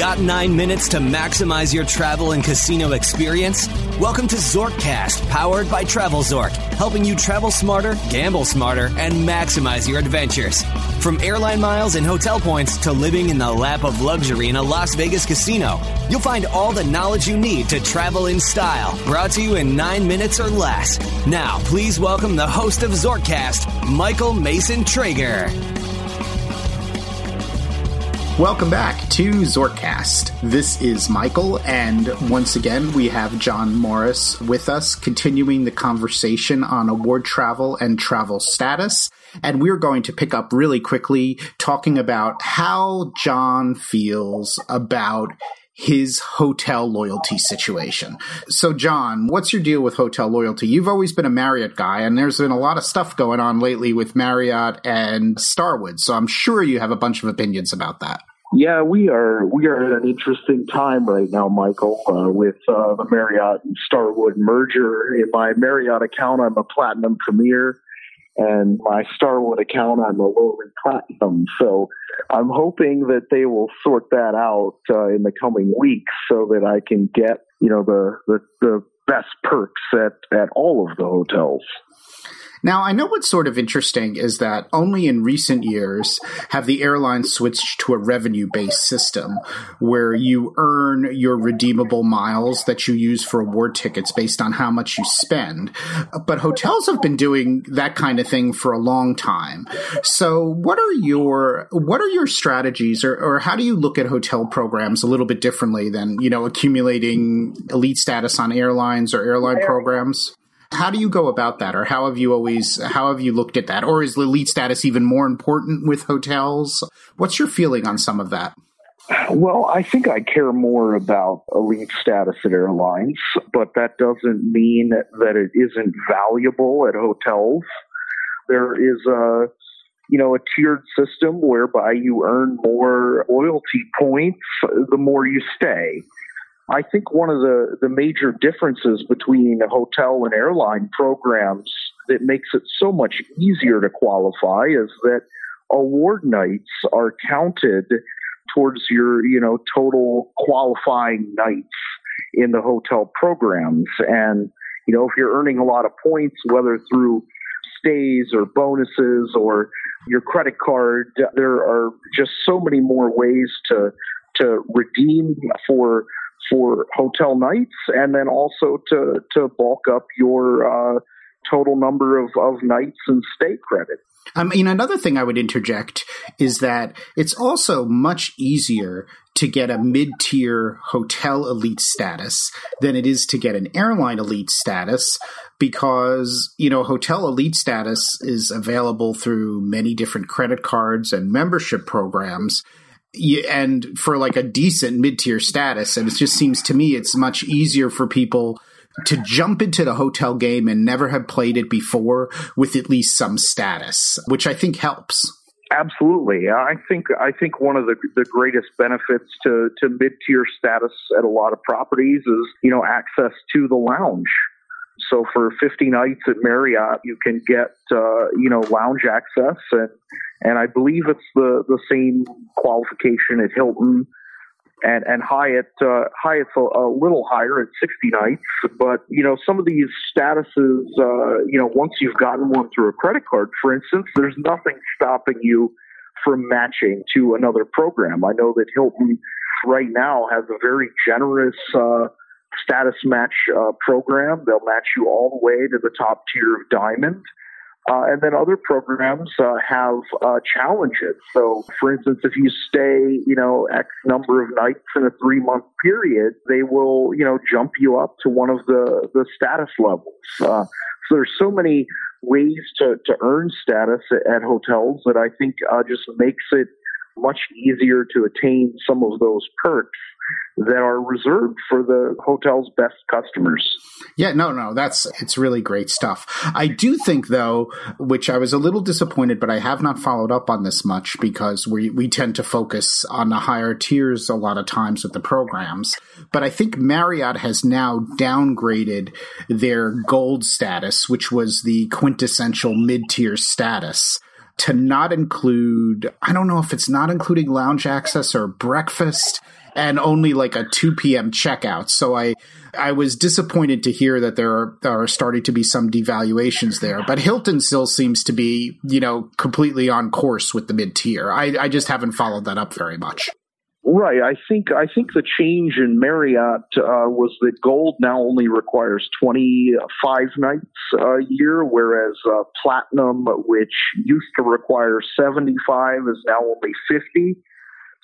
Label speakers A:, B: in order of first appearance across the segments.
A: Got nine minutes to maximize your travel and casino experience? Welcome to Zorkcast, powered by TravelZork, helping you travel smarter, gamble smarter, and maximize your adventures. From airline miles and hotel points to living in the lap of luxury in a Las Vegas casino, you'll find all the knowledge you need to travel in style, brought to you in nine minutes or less. Now, please welcome the host of Zorkcast, Michael Mason Traeger.
B: Welcome back to Zorkcast. This is Michael, and once again, we have John Morris with us, continuing the conversation on award travel and travel status. And we're going to pick up really quickly talking about how John feels about his hotel loyalty situation. So, John, what's your deal with hotel loyalty? You've always been a Marriott guy, and there's been a lot of stuff going on lately with Marriott and Starwood. So, I'm sure you have a bunch of opinions about that.
C: Yeah, we are we are at an interesting time right now, Michael, uh, with uh, the Marriott and Starwood merger. In my Marriott account, I'm a Platinum Premier, and my Starwood account, I'm a Lowly Platinum. So I'm hoping that they will sort that out uh, in the coming weeks, so that I can get you know the the, the best perks at at all of the hotels.
B: Now, I know what's sort of interesting is that only in recent years have the airlines switched to a revenue based system where you earn your redeemable miles that you use for award tickets based on how much you spend. But hotels have been doing that kind of thing for a long time. So, what are your what are your strategies or, or how do you look at hotel programs a little bit differently than, you know, accumulating elite status on airlines or airline programs? How do you go about that, or how have you always how have you looked at that, or is elite status even more important with hotels? What's your feeling on some of that?
C: Well, I think I care more about elite status at airlines, but that doesn't mean that it isn't valuable at hotels. There is a you know, a tiered system whereby you earn more loyalty points the more you stay. I think one of the, the major differences between a hotel and airline programs that makes it so much easier to qualify is that award nights are counted towards your, you know, total qualifying nights in the hotel programs. And, you know, if you're earning a lot of points, whether through stays or bonuses or your credit card, there are just so many more ways to to redeem for for hotel nights and then also to, to bulk up your uh, total number of, of nights and stay credit.
B: I mean, another thing I would interject is that it's also much easier to get a mid tier hotel elite status than it is to get an airline elite status because, you know, hotel elite status is available through many different credit cards and membership programs and for like a decent mid-tier status. And it just seems to me it's much easier for people to jump into the hotel game and never have played it before with at least some status which i think helps.
C: Absolutely. I think i think one of the the greatest benefits to to mid-tier status at a lot of properties is you know access to the lounge so for 50 nights at Marriott, you can get uh, you know lounge access and and I believe it's the the same qualification at Hilton and and Hyatt. Uh, Hyatt's a, a little higher at 60 nights, but you know some of these statuses, uh, you know, once you've gotten one through a credit card, for instance, there's nothing stopping you from matching to another program. I know that Hilton right now has a very generous. Uh, status match uh, program. They'll match you all the way to the top tier of diamond. Uh, and then other programs uh, have uh, challenges. So, for instance, if you stay, you know, X number of nights in a three month period, they will, you know, jump you up to one of the, the status levels. Uh, so there's so many ways to, to earn status at, hotels that I think uh, just makes it much easier to attain some of those perks that are reserved for the hotel's best customers.
B: Yeah, no, no, that's it's really great stuff. I do think though, which I was a little disappointed, but I have not followed up on this much because we we tend to focus on the higher tiers a lot of times with the programs. But I think Marriott has now downgraded their gold status, which was the quintessential mid-tier status to not include, I don't know if it's not including lounge access or breakfast and only like a 2 p.m. checkout. So I, I was disappointed to hear that there are, are starting to be some devaluations there, but Hilton still seems to be, you know, completely on course with the mid tier. I, I just haven't followed that up very much.
C: Right. I think I think the change in Marriott uh, was that gold now only requires 25 nights a year, whereas uh, platinum, which used to require 75, is now only 50.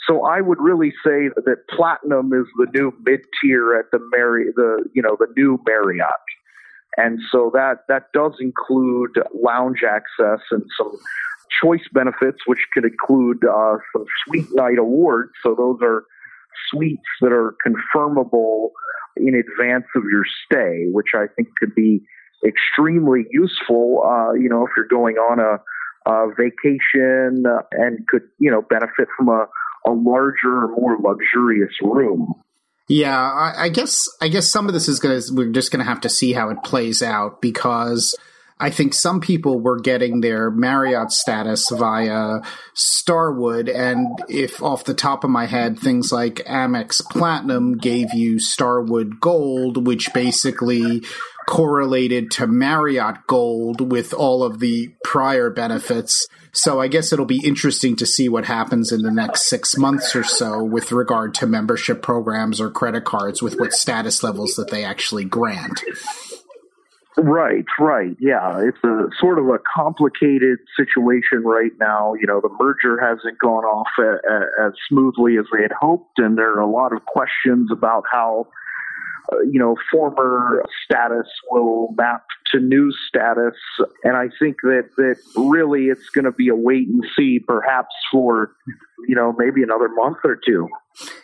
C: So I would really say that platinum is the new mid tier at the Marriott, the you know the new Marriott, and so that that does include lounge access and some choice benefits, which could include uh, some suite night awards. So those are suites that are confirmable in advance of your stay, which I think could be extremely useful. Uh, you know, if you're going on a, a vacation and could you know benefit from a, a larger, more luxurious room.
B: Yeah, I, I guess I guess some of this is gonna we're just gonna have to see how it plays out because I think some people were getting their Marriott status via Starwood. And if off the top of my head, things like Amex Platinum gave you Starwood Gold, which basically correlated to Marriott Gold with all of the prior benefits. So I guess it'll be interesting to see what happens in the next six months or so with regard to membership programs or credit cards with what status levels that they actually grant.
C: Right, right. Yeah, it's a sort of a complicated situation right now. You know, the merger hasn't gone off a, a, as smoothly as they had hoped, and there are a lot of questions about how, uh, you know, former status will map to new status. And I think that, that really it's going to be a wait and see, perhaps for, you know, maybe another month or two.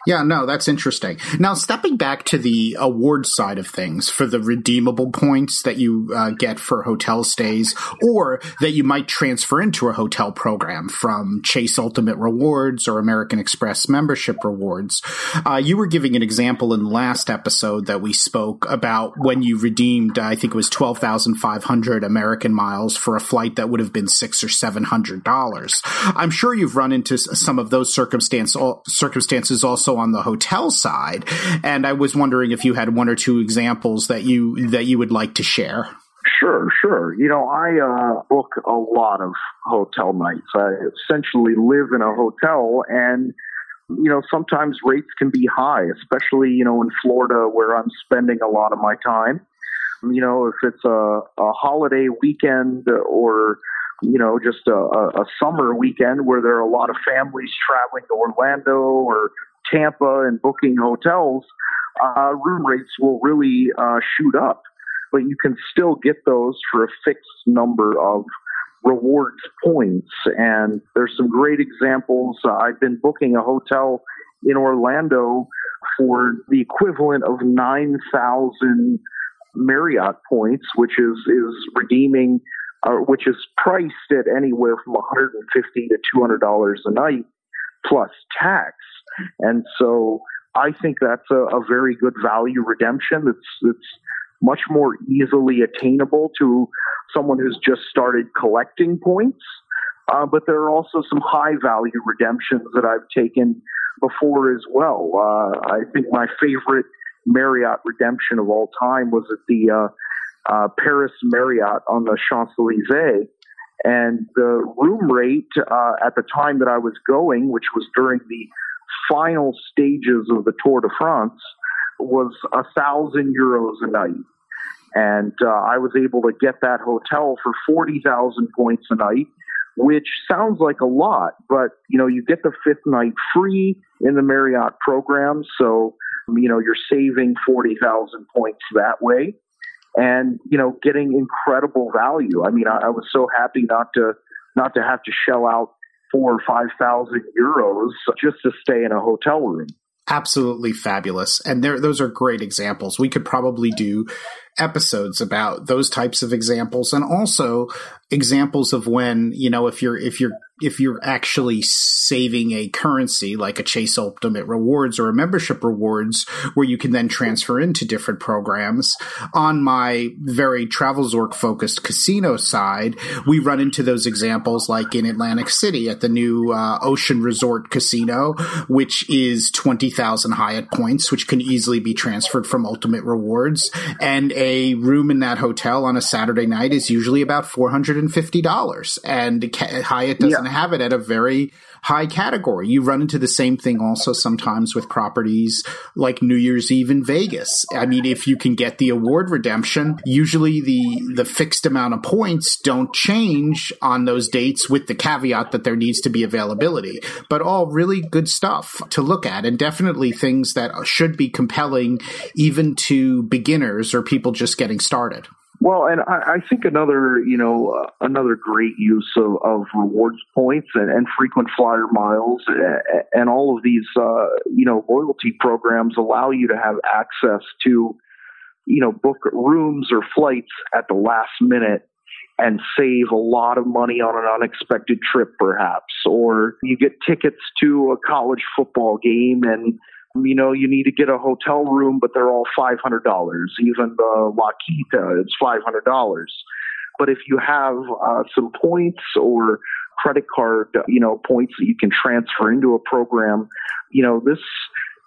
B: Yeah, no, that's interesting. Now, stepping back to the award side of things for the redeemable points that you uh, get for hotel stays or that you might transfer into a hotel program from Chase Ultimate Rewards or American Express membership rewards, uh, you were giving an example in the last episode that we spoke about when you redeemed, I think it was 12,500 American miles for a flight that would have been six or seven hundred dollars. I'm sure you've run into some of those circumstance, circumstances also on the hotel side, and I was wondering if you had one or two examples that you that you would like to share.
C: Sure, sure. You know, I uh, book a lot of hotel nights. I essentially live in a hotel, and you know, sometimes rates can be high, especially you know in Florida where I'm spending a lot of my time. You know, if it's a, a holiday weekend or you know, just a, a, summer weekend where there are a lot of families traveling to Orlando or Tampa and booking hotels, uh, room rates will really uh, shoot up. But you can still get those for a fixed number of rewards points. And there's some great examples. Uh, I've been booking a hotel in Orlando for the equivalent of 9,000 Marriott points, which is, is redeeming, uh, which is priced at anywhere from 150 to $200 a night plus tax. And so I think that's a, a very good value redemption. It's, it's much more easily attainable to someone who's just started collecting points. Uh, but there are also some high value redemptions that I've taken before as well. Uh, I think my favorite Marriott redemption of all time was at the uh, Paris Marriott on the Champs Elysees. And the room rate uh, at the time that I was going, which was during the final stages of the Tour de France was a thousand euros a night. And uh, I was able to get that hotel for 40,000 points a night, which sounds like a lot, but you know, you get the fifth night free in the Marriott program. So, you know, you're saving 40,000 points that way and, you know, getting incredible value. I mean, I, I was so happy not to, not to have to shell out four or five thousand euros just to stay in a hotel room.
B: Absolutely fabulous. And there, those are great examples. We could probably do episodes about those types of examples and also examples of when, you know, if you're, if you're, if you're actually saving a currency like a Chase Ultimate Rewards or a membership rewards where you can then transfer into different programs. On my very TravelZork focused casino side, we run into those examples like in Atlantic City at the new uh, Ocean Resort Casino, which is 20,000 Hyatt points, which can easily be transferred from Ultimate Rewards. And a room in that hotel on a Saturday night is usually about $450. And Hyatt doesn't yeah. Have it at a very high category. You run into the same thing also sometimes with properties like New Year's Eve in Vegas. I mean, if you can get the award redemption, usually the the fixed amount of points don't change on those dates with the caveat that there needs to be availability. But all really good stuff to look at and definitely things that should be compelling even to beginners or people just getting started.
C: Well, and I, I think another, you know, uh, another great use of, of rewards points and, and, frequent flyer miles and all of these, uh, you know, loyalty programs allow you to have access to, you know, book rooms or flights at the last minute and save a lot of money on an unexpected trip, perhaps. Or you get tickets to a college football game and you know, you need to get a hotel room, but they're all $500. Even the La Quinta, it's $500. But if you have uh, some points or credit card, you know, points that you can transfer into a program, you know, this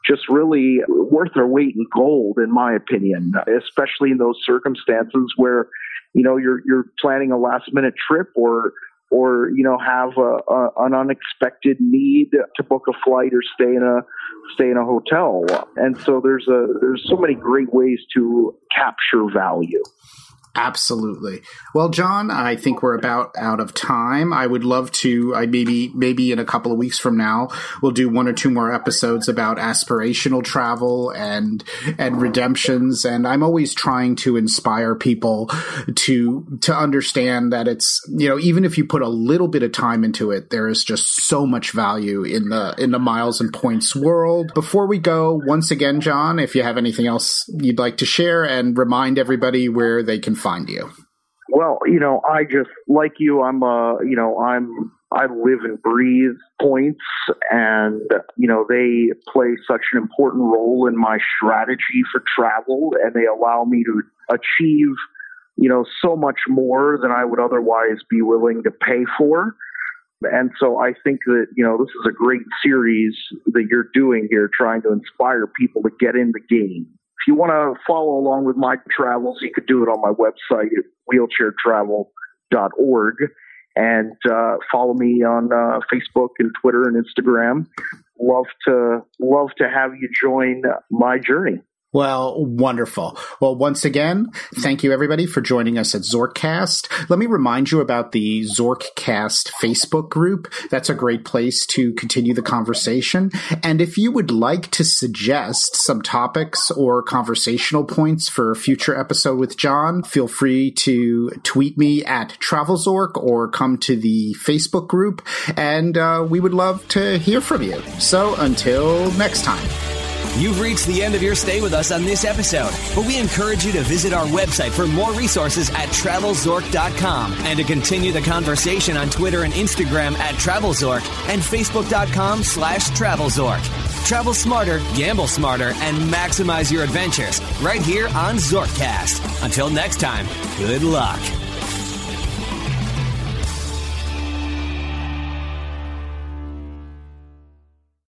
C: just really worth their weight in gold, in my opinion, especially in those circumstances where, you know, you're, you're planning a last minute trip or or you know have a, a, an unexpected need to book a flight or stay in a stay in a hotel. And so there's a there's so many great ways to capture value
B: Absolutely. Well, John, I think we're about out of time. I would love to. I maybe maybe in a couple of weeks from now, we'll do one or two more episodes about aspirational travel and and redemptions. And I'm always trying to inspire people to to understand that it's you know even if you put a little bit of time into it, there is just so much value in the in the miles and points world. Before we go, once again, John, if you have anything else you'd like to share, and remind everybody where they can find you?
C: Well, you know, I just like you. I'm, uh, you know, I'm, I live and breathe points, and you know, they play such an important role in my strategy for travel, and they allow me to achieve, you know, so much more than I would otherwise be willing to pay for. And so I think that, you know, this is a great series that you're doing here, trying to inspire people to get in the game you want to follow along with my travels, you could do it on my website at wheelchairtravel.org and uh, follow me on uh, Facebook and Twitter and Instagram. Love to love to have you join my journey.
B: Well, wonderful. Well, once again, thank you everybody for joining us at Zorkcast. Let me remind you about the Zorkcast Facebook group. That's a great place to continue the conversation. And if you would like to suggest some topics or conversational points for a future episode with John, feel free to tweet me at TravelZork or come to the Facebook group. And uh, we would love to hear from you. So until next time.
A: You've reached the end of your stay with us on this episode, but we encourage you to visit our website for more resources at travelzork.com and to continue the conversation on Twitter and Instagram at travelzork and facebook.com slash travelzork. Travel smarter, gamble smarter, and maximize your adventures right here on Zorkcast. Until next time, good luck.